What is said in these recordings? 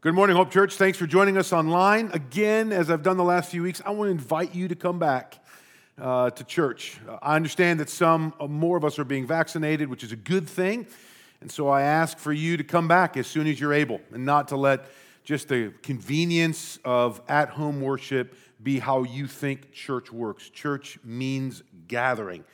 Good morning, Hope Church. Thanks for joining us online. Again, as I've done the last few weeks, I want to invite you to come back uh, to church. Uh, I understand that some uh, more of us are being vaccinated, which is a good thing. And so I ask for you to come back as soon as you're able and not to let just the convenience of at home worship be how you think church works. Church means gathering.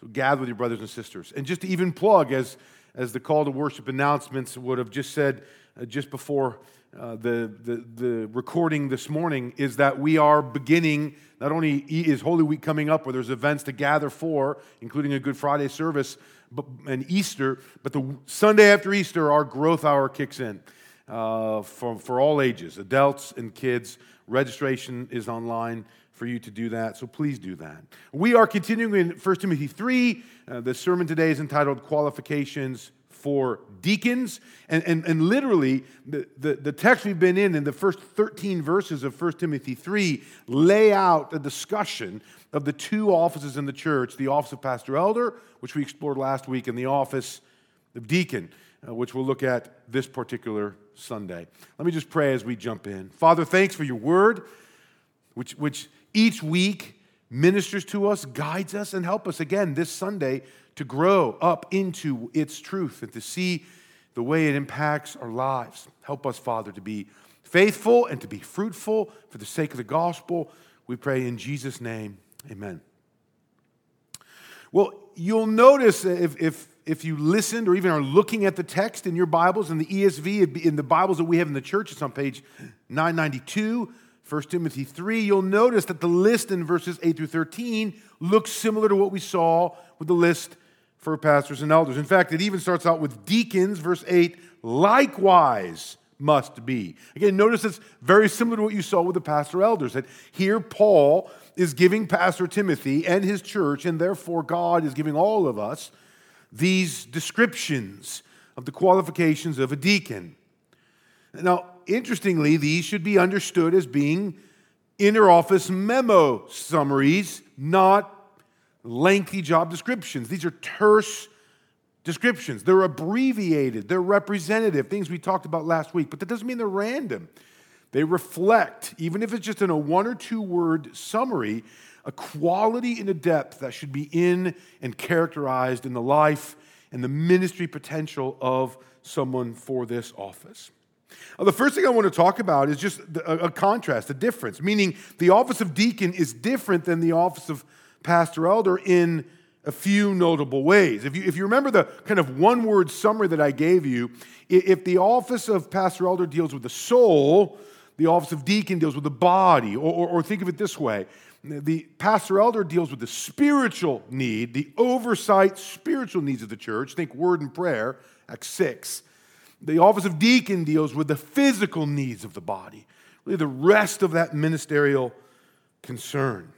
So gather with your brothers and sisters. And just to even plug, as, as the call to worship announcements would have just said uh, just before uh, the, the, the recording this morning is that we are beginning, not only is Holy Week coming up where there's events to gather for, including a Good Friday service but, and Easter, but the Sunday after Easter, our growth hour kicks in uh, for, for all ages, adults and kids. Registration is online for you to do that, so please do that. We are continuing in 1 Timothy 3. Uh, the sermon today is entitled Qualifications for deacons. And, and, and literally, the, the, the text we've been in, in the first 13 verses of 1 Timothy 3, lay out a discussion of the two offices in the church the office of pastor elder, which we explored last week, and the office of deacon, uh, which we'll look at this particular Sunday. Let me just pray as we jump in. Father, thanks for your word, which, which each week ministers to us, guides us, and help us again this Sunday to grow up into its truth and to see the way it impacts our lives. Help us, Father, to be faithful and to be fruitful for the sake of the gospel. We pray in Jesus' name. Amen. Well, you'll notice if, if, if you listened or even are looking at the text in your Bibles, in the ESV, in the Bibles that we have in the church, it's on page 992, 1 Timothy 3, you'll notice that the list in verses 8 through 13 looks similar to what we saw with the list for pastors and elders. In fact, it even starts out with deacons, verse 8, likewise must be. Again, notice it's very similar to what you saw with the pastor elders. That here Paul is giving Pastor Timothy and his church, and therefore God is giving all of us these descriptions of the qualifications of a deacon. Now, interestingly, these should be understood as being inner office memo summaries, not lengthy job descriptions. These are terse descriptions. They're abbreviated, they're representative, things we talked about last week, but that doesn't mean they're random. They reflect, even if it's just in a one or two word summary, a quality and a depth that should be in and characterized in the life and the ministry potential of someone for this office. Now, the first thing I want to talk about is just a contrast, a difference, meaning the office of deacon is different than the office of pastor elder in a few notable ways. If you, if you remember the kind of one word summary that I gave you, if the office of pastor elder deals with the soul, the office of deacon deals with the body. Or, or, or think of it this way the pastor elder deals with the spiritual need, the oversight spiritual needs of the church. Think word and prayer, Acts 6. The office of deacon deals with the physical needs of the body, really the rest of that ministerial concern.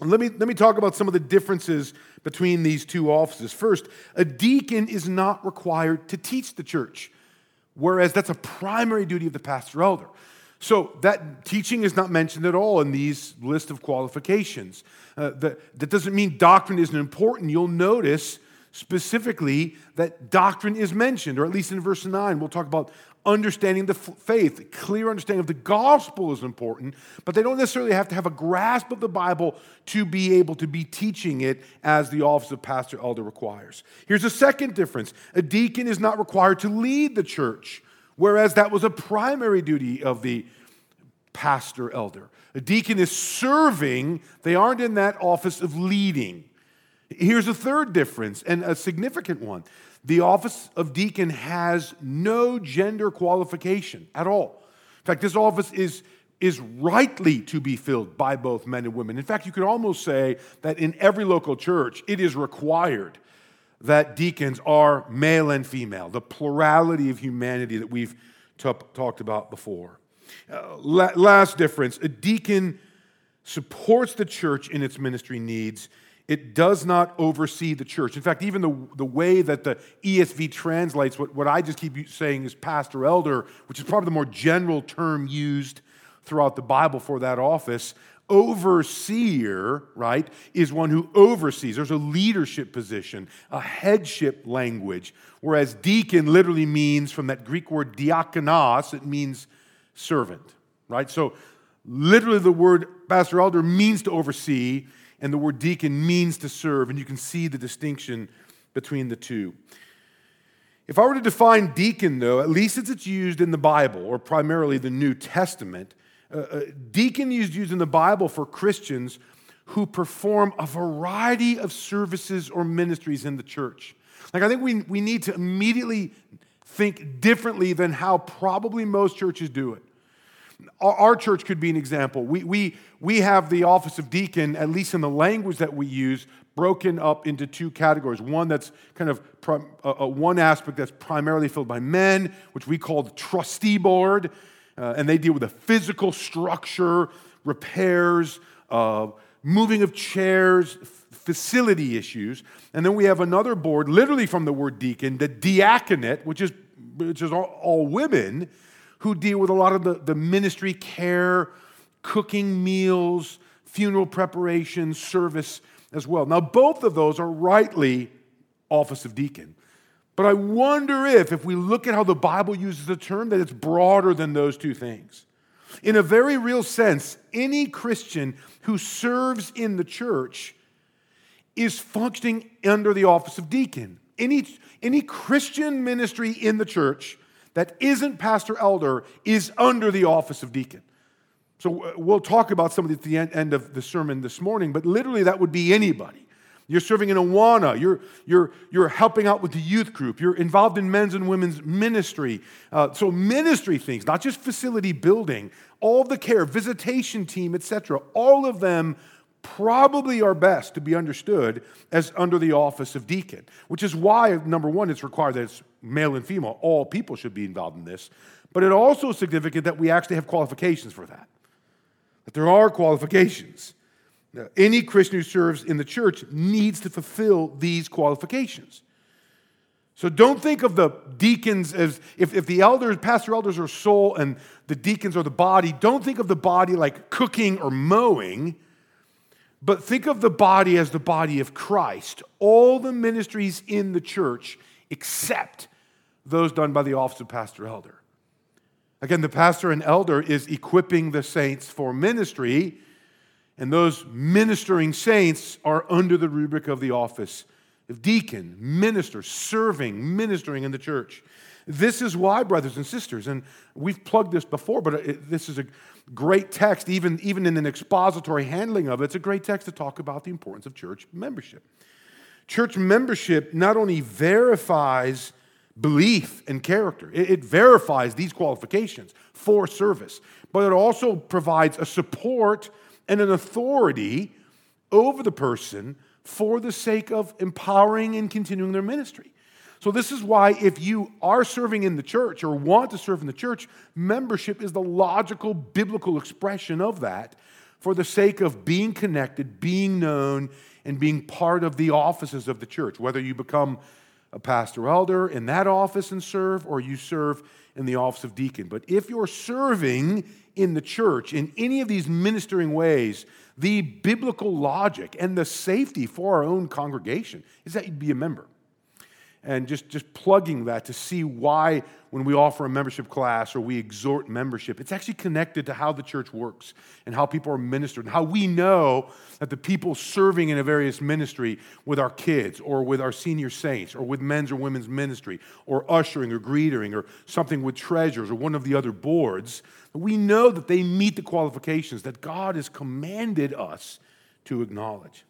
And let me, let me talk about some of the differences between these two offices. First, a deacon is not required to teach the church, whereas that's a primary duty of the pastor elder. So that teaching is not mentioned at all in these list of qualifications. Uh, that, that doesn't mean doctrine isn't important. You'll notice specifically that doctrine is mentioned, or at least in verse 9, we'll talk about understanding the faith. A clear understanding of the gospel is important, but they don't necessarily have to have a grasp of the Bible to be able to be teaching it as the office of pastor elder requires. Here's a second difference a deacon is not required to lead the church, whereas that was a primary duty of the pastor elder. A deacon is serving, they aren't in that office of leading. Here's a third difference, and a significant one. The office of deacon has no gender qualification at all. In fact, this office is, is rightly to be filled by both men and women. In fact, you could almost say that in every local church, it is required that deacons are male and female, the plurality of humanity that we've t- talked about before. Uh, la- last difference a deacon supports the church in its ministry needs it does not oversee the church. In fact, even the, the way that the ESV translates what, what I just keep saying is pastor elder, which is probably the more general term used throughout the Bible for that office, overseer, right, is one who oversees. There's a leadership position, a headship language, whereas deacon literally means, from that Greek word diakonos, it means servant, right? So, literally, the word pastor elder means to oversee, and the word deacon means to serve, and you can see the distinction between the two. If I were to define deacon, though, at least as it's used in the Bible, or primarily the New Testament, uh, uh, deacon is used in the Bible for Christians who perform a variety of services or ministries in the church. Like, I think we, we need to immediately think differently than how probably most churches do it. Our, church could be an example. We, we, we have the office of deacon, at least in the language that we use, broken up into two categories. One that's kind of uh, uh, one aspect that's primarily filled by men, which we call the trustee board, uh, and they deal with the physical structure, repairs, uh, moving of chairs, facility issues. And then we have another board, literally from the word deacon, the diaconate, which is, which is all, all women who deal with a lot of the, the ministry care, cooking meals, funeral preparation, service as well. Now, both of those are rightly office of deacon. But I wonder if, if we look at how the Bible uses the term, that it's broader than those two things. In a very real sense, any Christian who serves in the church is functioning under the office of deacon. Any, any Christian ministry in the church that isn't pastor elder is under the office of deacon. So uh, we'll talk about some of at the end of the sermon this morning, but literally that would be anybody. You're serving in Awana. You're, you're, you're helping out with the youth group. You're involved in men's and women's ministry. Uh, so ministry things, not just facility building, all the care, visitation team, etc. All of them probably are best to be understood as under the office of deacon, which is why, number one, it's required that it's male and female. All people should be involved in this. But it also is significant that we actually have qualifications for that. That there are qualifications. Now, any Christian who serves in the church needs to fulfill these qualifications. So don't think of the deacons as if, if the elders, pastor elders are soul and the deacons are the body, don't think of the body like cooking or mowing, but think of the body as the body of Christ. All the ministries in the church except those done by the office of pastor elder. Again, the pastor and elder is equipping the saints for ministry, and those ministering saints are under the rubric of the office of deacon, minister, serving, ministering in the church. This is why, brothers and sisters, and we've plugged this before, but it, this is a great text, even, even in an expository handling of it, it's a great text to talk about the importance of church membership. Church membership not only verifies belief and character. It, it, verifies these qualifications for service, but it also provides a support and an authority over the person for the sake of empowering and continuing their ministry. So, this is why, if you are serving in the church or want to serve in the church, membership is the logical biblical expression of that for the sake of being connected, being known, and being part of the offices of the church, whether you become a pastor elder in that office and serve, or you serve in the office of deacon. But if you're serving in the church in any of these ministering ways, the biblical logic and the safety for our own congregation is that you'd be a member and just, just plugging that to see why when we offer a membership class or we exhort membership, it's actually connected to how the church works and how people are ministered and how we know that the people serving in a various ministry with our kids or with our senior saints or with men's or women's ministry or ushering or greetering or something with treasures or one of the other boards, we know that they meet the qualifications that God has commanded us to acknowledge.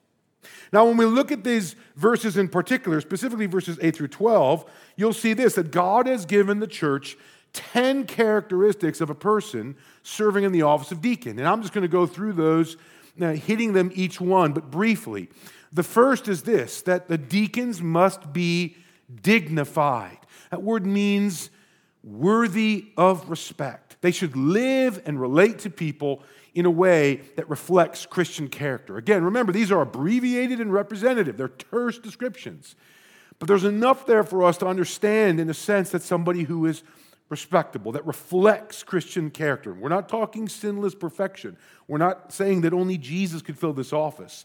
Now, when we look at these verses in particular, specifically verses 8 through 12, you'll see this that God has given the church 10 characteristics of a person serving in the office of deacon. And I'm just going to go through those, uh, hitting them each one, but briefly. The first is this that the deacons must be dignified. That word means worthy of respect. They should live and relate to people in a way that reflects Christian character. Again, remember, these are abbreviated and representative, they're terse descriptions. But there's enough there for us to understand, in a sense, that somebody who is respectable, that reflects Christian character. We're not talking sinless perfection. We're not saying that only Jesus could fill this office.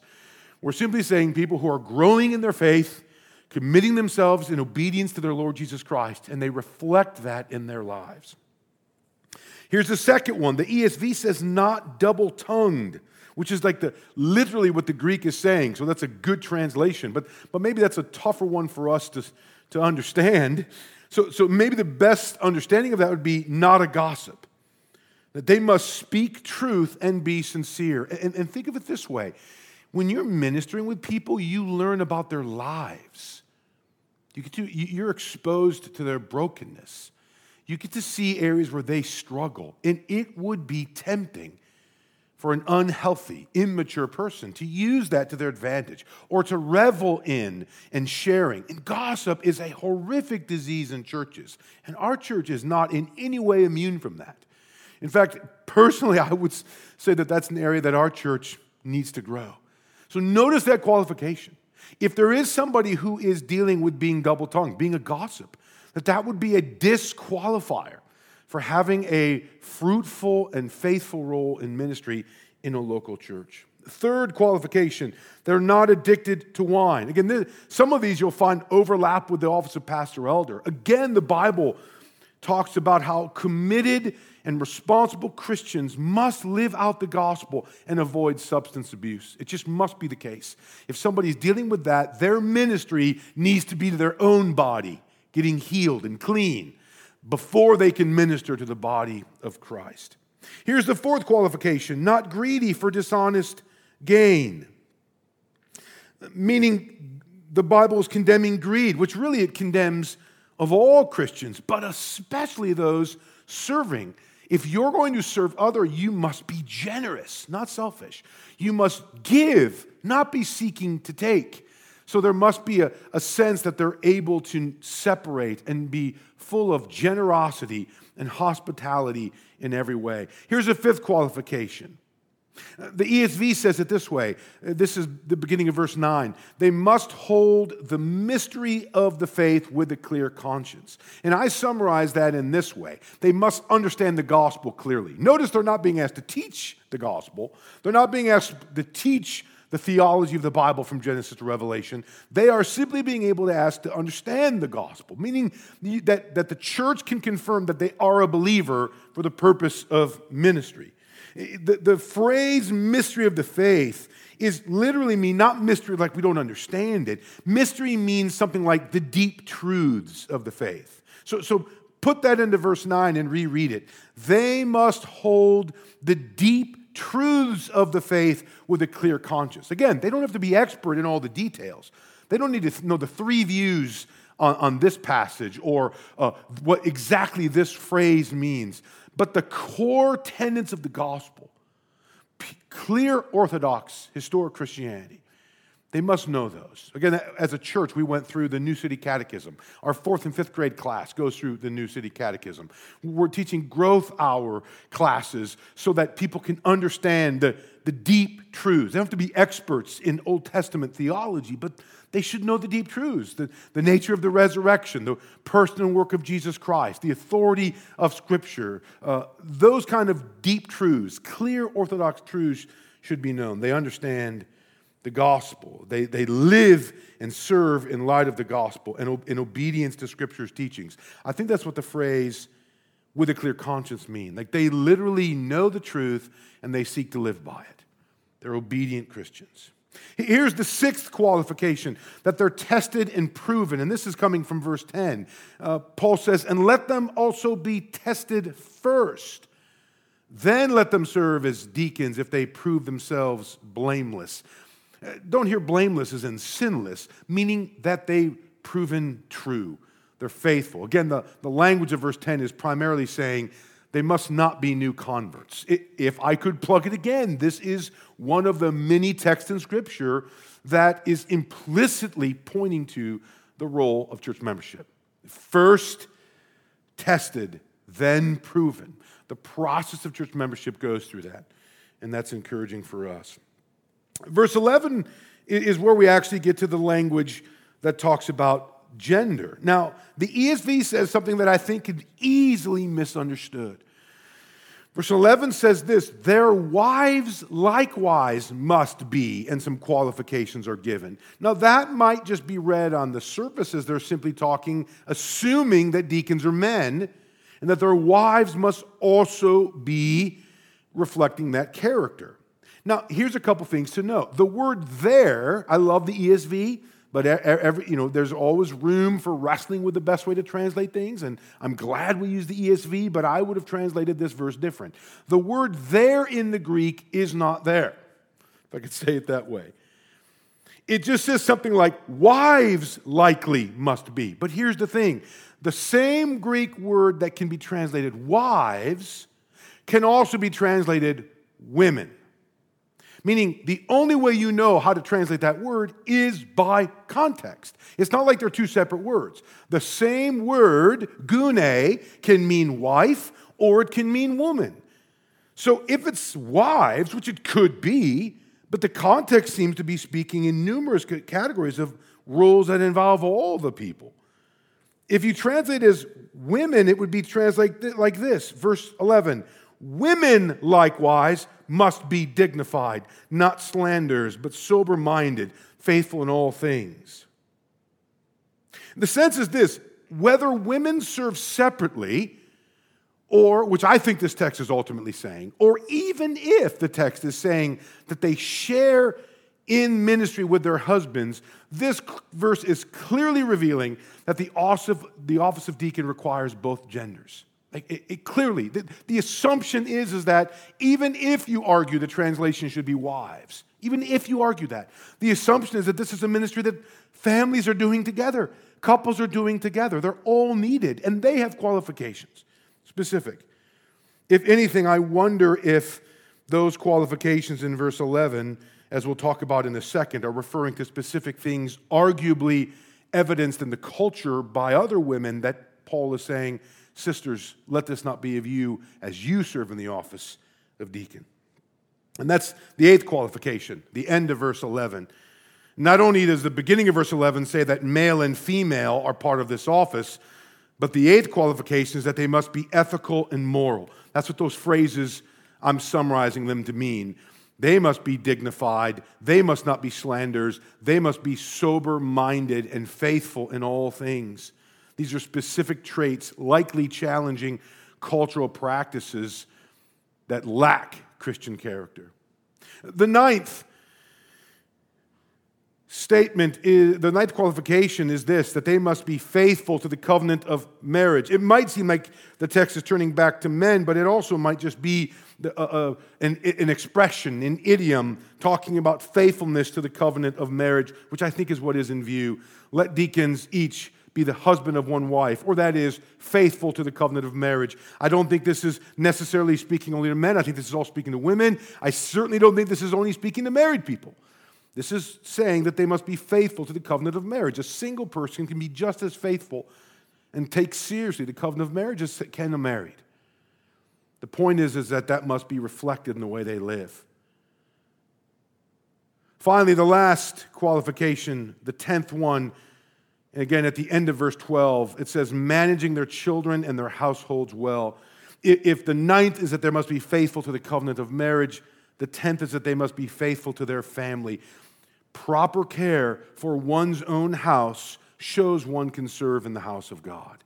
We're simply saying people who are growing in their faith, committing themselves in obedience to their Lord Jesus Christ, and they reflect that in their lives. Here's the second one. The ESV says not double tongued, which is like the literally what the Greek is saying. So that's a good translation. But, but maybe that's a tougher one for us to, to understand. So, so maybe the best understanding of that would be not a gossip. That they must speak truth and be sincere. And, and think of it this way when you're ministering with people, you learn about their lives. You get to, you're exposed to their brokenness you get to see areas where they struggle. And it would be tempting for an unhealthy, immature person to use that to their advantage or to revel in and sharing. And gossip is a horrific disease in churches. And our church is not in any way immune from that. In fact, personally, I would say that that's an area that our church needs to grow. So notice that qualification. If there is somebody who is dealing with being double tongued, being a gossip, that that would be a disqualifier for having a fruitful and faithful role in ministry in a local church. Third qualification, they're not addicted to wine. Again, some of these you'll find overlap with the office of pastor elder. Again, the Bible talks about how committed and responsible Christians must live out the gospel and avoid substance abuse. It just must be the case. If somebody's dealing with that, their ministry needs to be to their own body getting healed and clean before they can minister to the body of Christ. Here's the fourth qualification not greedy for dishonest gain, meaning the Bible is condemning greed, which really it condemns of all Christians, but especially those serving. If you're going to serve other, you must be generous, not selfish. You must give, not be seeking to take. So there must be a, a sense that they're able to separate and be full of generosity and hospitality in every way. Here's a fifth qualification. The ESV says it this way. This is the beginning of verse 9. They must hold the mystery of the faith with a clear conscience. And I summarize that in this way they must understand the gospel clearly. Notice they're not being asked to teach the gospel, they're not being asked to teach the theology of the Bible from Genesis to Revelation. They are simply being able to ask to understand the gospel, meaning that, that the church can confirm that they are a believer for the purpose of ministry. The, the phrase mystery of the faith is literally mean not mystery like we don't understand it. Mystery means something like the deep truths of the faith. So, so put that into verse 9 and reread it. They must hold the deep truths of the faith with a clear conscience. Again, they don't have to be expert in all the details. They don't need to know the three views on, on this passage or uh, what exactly this phrase means. But the core tenets of the gospel, clear orthodox historic Christianity, they must know those. Again, as a church, we went through the New City Catechism. Our fourth and fifth grade class goes through the New City Catechism. We're teaching growth hour classes so that people can understand the, the deep truths. They don't have to be experts in Old Testament theology, but they should know the deep truths the, the nature of the resurrection, the person and work of Jesus Christ, the authority of Scripture. Uh, those kind of deep truths, clear Orthodox truths, should be known. They understand the gospel. They, they live and serve in light of the gospel and in obedience to Scripture's teachings. I think that's what the phrase with a clear conscience mean. Like they literally know the truth and they seek to live by it. They're obedient Christians. Here's the sixth qualification that they're tested and proven. And this is coming from verse 10. Uh, Paul says, And let them also be tested first. Then let them serve as deacons if they prove themselves blameless. Uh, don't hear blameless as in sinless, meaning that they've proven true. They're faithful. Again, the, the language of verse 10 is primarily saying they must not be new converts. If I could plug it again, this is one of the many texts in Scripture that is implicitly pointing to the role of church membership. First tested, then proven. The process of church membership goes through that, and that's encouraging for us. Verse 11 is where we actually get to the language that talks about gender. Now, the ESV says something that I think could easily misunderstood. Verse 11 says this Their wives likewise must be, and some qualifications are given. Now, that might just be read on the surface as they're simply talking, assuming that deacons are men and that their wives must also be reflecting that character. Now, here's a couple things to note. The word there, I love the ESV, but every, you know, there's always room for wrestling with the best way to translate things, and I'm glad we use the ESV, but I would have translated this verse different. The word there in the Greek is not there, if I could say it that way. It just says something like, wives likely must be. But here's the thing the same Greek word that can be translated wives can also be translated women. Meaning, the only way you know how to translate that word is by context. It's not like they're two separate words. The same word, gune, can mean wife or it can mean woman. So if it's wives, which it could be, but the context seems to be speaking in numerous categories of rules that involve all the people. If you translate as women, it would be translated like this verse 11 Women likewise must be dignified, not slanderers, but sober minded, faithful in all things. The sense is this whether women serve separately, or, which I think this text is ultimately saying, or even if the text is saying that they share in ministry with their husbands, this verse is clearly revealing that the office of, the office of deacon requires both genders. Like it, it clearly, the, the assumption is, is that even if you argue the translation should be wives, even if you argue that, the assumption is that this is a ministry that families are doing together, couples are doing together. They're all needed, and they have qualifications specific. If anything, I wonder if those qualifications in verse 11, as we'll talk about in a second, are referring to specific things arguably evidenced in the culture by other women that Paul is saying Sisters, let this not be of you as you serve in the office of deacon. And that's the eighth qualification, the end of verse 11. Not only does the beginning of verse 11 say that male and female are part of this office, but the eighth qualification is that they must be ethical and moral. That's what those phrases, I'm summarizing them to mean. They must be dignified. They must not be slanders. They must be sober minded and faithful in all things. These are specific traits, likely challenging cultural practices that lack Christian character. The ninth statement is the ninth qualification is this that they must be faithful to the covenant of marriage. It might seem like the text is turning back to men, but it also might just be the, uh, uh, an, an expression, an idiom talking about faithfulness to the covenant of marriage, which I think is what is in view. Let deacons each be the husband of one wife, or that is, faithful to the covenant of marriage. I don't think this is necessarily speaking only to men. I think this is all speaking to women. I certainly don't think this is only speaking to married people. This is saying that they must be faithful to the covenant of marriage. A single person can be just as faithful and take seriously the covenant of marriage as can a married. The point is, is that that must be reflected in the way they live. Finally, the last qualification, the tenth one, again, at the end of verse 12, it says, managing their children and their households well. If the ninth is that they must be faithful to the covenant of marriage, the tenth is that they must be faithful to their family. Proper care for one's own house shows one can serve in the house of God.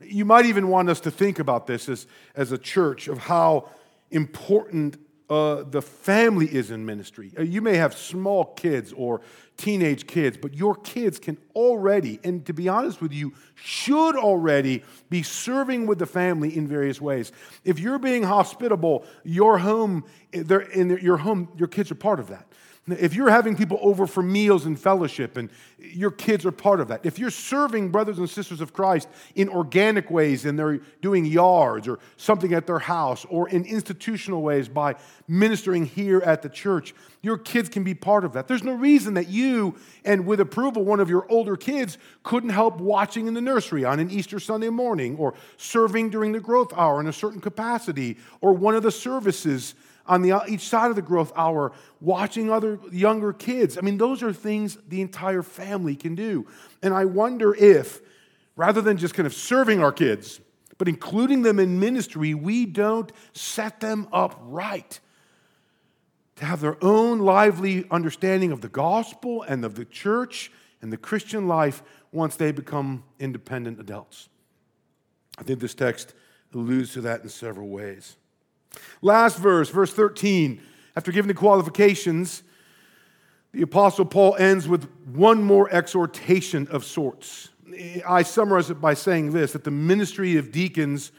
You might even want us to think about this as, as a church of how important uh, the family is in ministry. Uh, you may have small kids or teenage kids, but your kids can already, and to be honest with you, should already be serving with the family in various ways. If you're being hospitable, your home, in your home, your kids are part of that. If you're having people over for meals and fellowship, and your kids are part of that. If you're serving brothers and sisters of Christ in organic ways and they're doing yards or something at their house or in institutional ways by ministering here at the church, your kids can be part of that. There's no reason that you, and with approval, one of your older kids couldn't help watching in the nursery on an Easter Sunday morning or serving during the growth hour in a certain capacity or one of the services on the, each side of the growth hour, watching other younger kids. I mean, those are things the entire family can do. And I wonder if, rather than just kind of serving our kids, but including them in ministry, we don't set them up right to have their own lively understanding of the gospel and of the church and the Christian life once they become independent adults. I think this text alludes to that in several ways. Last verse, verse 13. After giving the qualifications, the Apostle Paul ends with one more exhortation of sorts. I summarize it by saying this that the ministry of deacons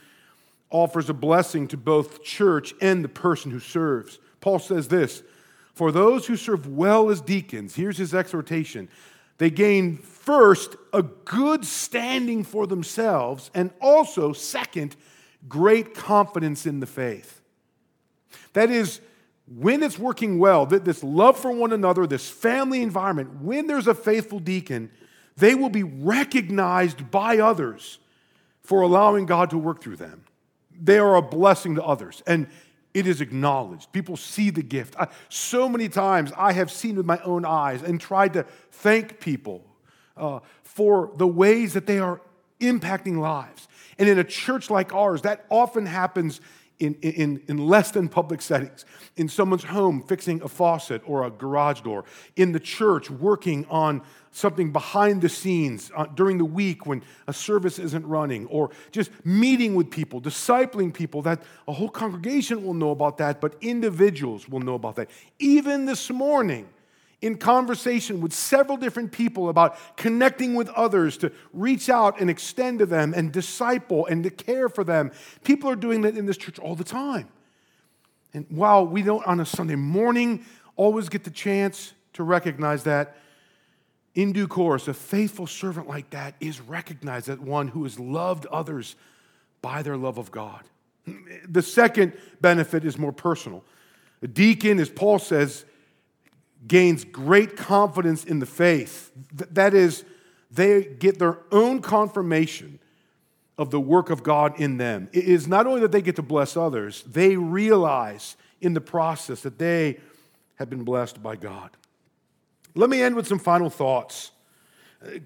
offers a blessing to both church and the person who serves. Paul says this For those who serve well as deacons, here's his exhortation they gain first a good standing for themselves, and also, second, great confidence in the faith. That is, when it's working well, this love for one another, this family environment, when there's a faithful deacon, they will be recognized by others for allowing God to work through them. They are a blessing to others, and it is acknowledged. People see the gift. I, so many times I have seen with my own eyes and tried to thank people uh, for the ways that they are impacting lives. And in a church like ours, that often happens in, in, in less than public settings, in someone's home fixing a faucet or a garage door, in the church working on something behind the scenes uh, during the week when a service isn't running, or just meeting with people, discipling people, that a whole congregation will know about that, but individuals will know about that. Even this morning, in conversation with several different people about connecting with others to reach out and extend to them and disciple and to care for them. People are doing that in this church all the time. And while we don't on a Sunday morning always get the chance to recognize that, in due course, a faithful servant like that is recognized as one who has loved others by their love of God. The second benefit is more personal. A deacon, as Paul says, gains great confidence in the faith. That is, they get their own confirmation of the work of God in them. It is not only that they get to bless others, they realize in the process that they have been blessed by God. Let me end with some final thoughts.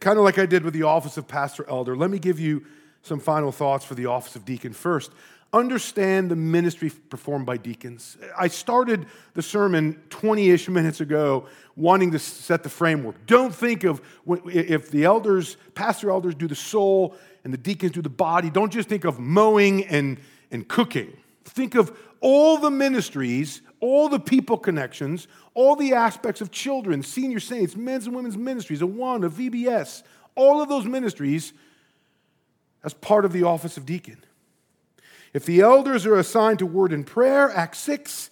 Kind of like I did with the office of pastor elder, let me give you some final thoughts for the office of deacon. First, understand the ministry performed by deacons. I started the sermon 20 ish minutes ago wanting to set the framework. Don't think of if the elders, pastor elders do the soul and the deacons do the body, don't just think of mowing and, and cooking. Think of all the ministries, all the people connections, all the aspects of children, senior saints, men's and women's ministries, Awana, a VBS, all of those ministries as part of the office of deacon. If the elders are assigned to word and prayer, Acts 6,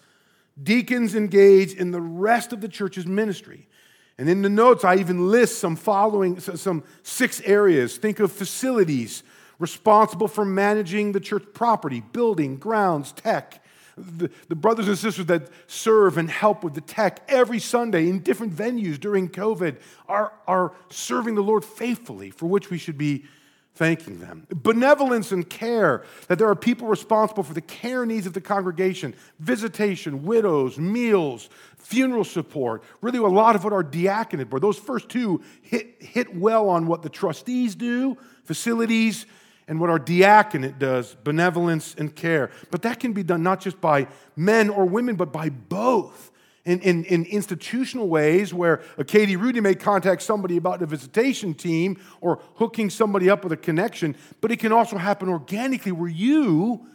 deacons engage in the rest of the church's ministry. And in the notes, I even list some following, some six areas. Think of facilities responsible for managing the church property, building, grounds, tech. The, the, brothers and sisters that serve and help with the tech every Sunday in different venues during COVID are, are serving the Lord faithfully, for which we should be thanking them. Benevolence and care, that there are people responsible for the care needs of the congregation, visitation, widows, meals, funeral support, really a lot of what our diaconate board, those first two hit, hit well on what the trustees do, facilities, and what our diaconate does, benevolence and care. But that can be done not just by men or women, but by both in, in, in, institutional ways where a Katie Rudy may contact somebody about a visitation team or hooking somebody up with a connection, but it can also happen organically where you,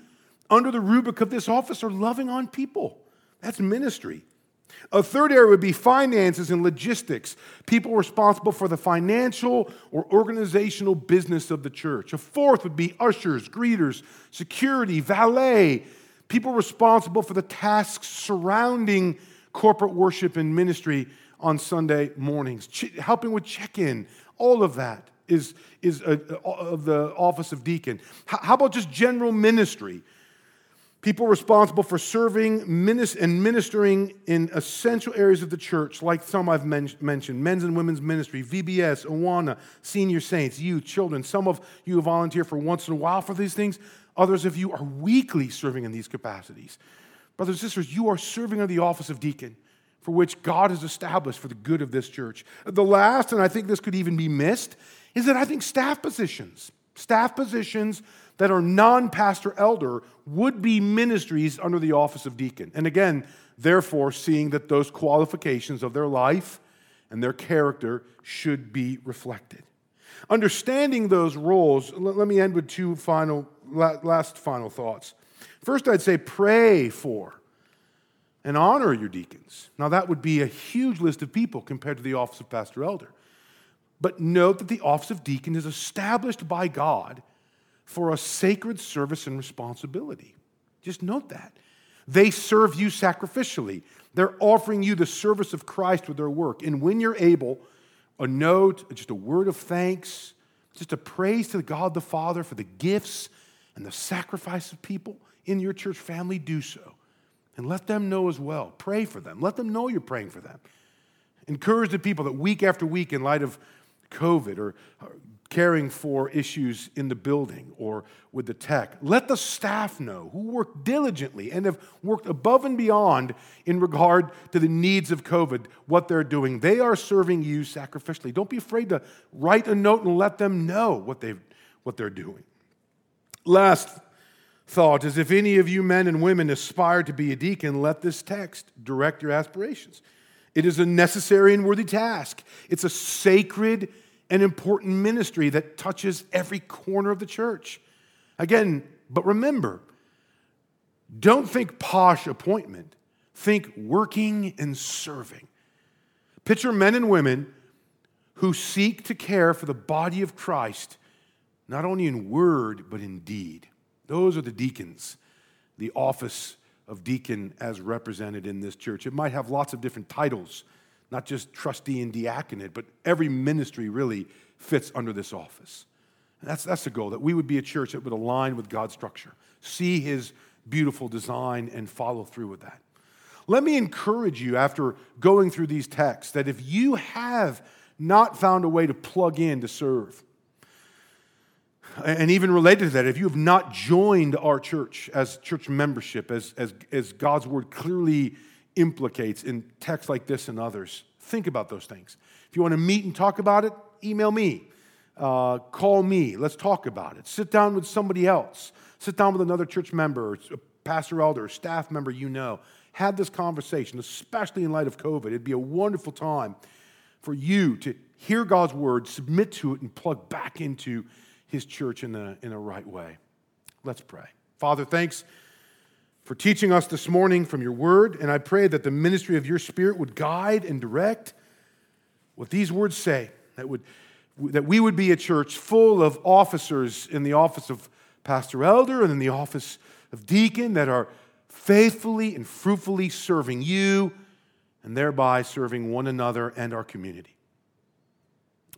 under the rubric of this office, are loving on people. That's ministry. A third area would be finances and logistics, people responsible for the financial or organizational business of the church. A fourth would be ushers, greeters, security, valet, people responsible for the tasks surrounding corporate worship and ministry on Sunday mornings, Ch- helping with check in, all of that is, is a, a, of the office of deacon. H- how about just general ministry? People responsible for serving and ministering in essential areas of the church, like some I've men- mentioned men's and women's ministry, VBS, Awana, senior saints, youth, children. Some of you volunteer for once in a while for these things. Others of you are weekly serving in these capacities. Brothers and sisters, you are serving in the office of deacon for which God has established for the good of this church. The last, and I think this could even be missed, is that I think staff positions, staff positions that are non pastor elder, would be ministries under the office of deacon. And again, therefore, seeing that those qualifications of their life and their character should be reflected. Understanding those roles, let me end with two final last final thoughts. First, I'd say pray for and honor your deacons. Now, that would be a huge list of people compared to the office of pastor elder. But note that the office of deacon is established by God for a sacred service and responsibility. Just note that. They serve you sacrificially. They're offering you the service of Christ with their work. And when you're able, a note, just a word of thanks, just a praise to God the Father for the gifts and the sacrifice of people in your church family, do so. And let them know as well. Pray for them. Let them know you're praying for them. Encourage the people that week after week, in light of COVID or caring for issues in the building or with the tech. Let the staff know who work diligently and have worked above and beyond in regard to the needs of COVID, what they're doing. They are serving you sacrificially. Don't be afraid to write a note and let them know what, they've, what they're doing. Last thought is if any of you men and women aspire to be a deacon, let this text direct your aspirations. It is a necessary and worthy task. It's a sacred and important ministry that touches every corner of the church. Again, but remember, don't think posh appointment, think working and serving. Picture men and women who seek to care for the body of Christ, not only in word, but in deed. Those are the deacons, the office of deacon as represented in this church. It might have lots of different titles not just trustee and diaconate, but every ministry really fits under this office. And that's, that's the goal, that we would be a church that would align with God's structure, see his beautiful design, and follow through with that. Let me encourage you after going through these texts that if you have not found a way to plug in to serve, and even related to that, if you have not joined our church as church membership, as, as, as God's word clearly implicates in texts like this and others. Think about those things. If you want to meet and talk about it, email me, uh, call me, let's talk about it. Sit down with somebody else, sit down with another church member, a pastor elder, a staff member you know. Have this conversation, especially in light of COVID. It'd be a wonderful time for you to hear God's word, submit to it, and plug back into his church in the, in a right way. Let's pray. Father, thanks for teaching us this morning from your word, and I pray that the ministry of your spirit would guide and direct what these words say, that, would, that we would be a church full of officers in the office of pastor elder and in the office of deacon that are faithfully and fruitfully serving you and thereby serving one another and our community.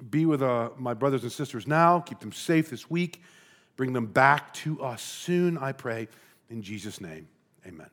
Be with uh, my brothers and sisters now. Keep them safe this week. Bring them back to us soon, I pray, in Jesus' name. Amen.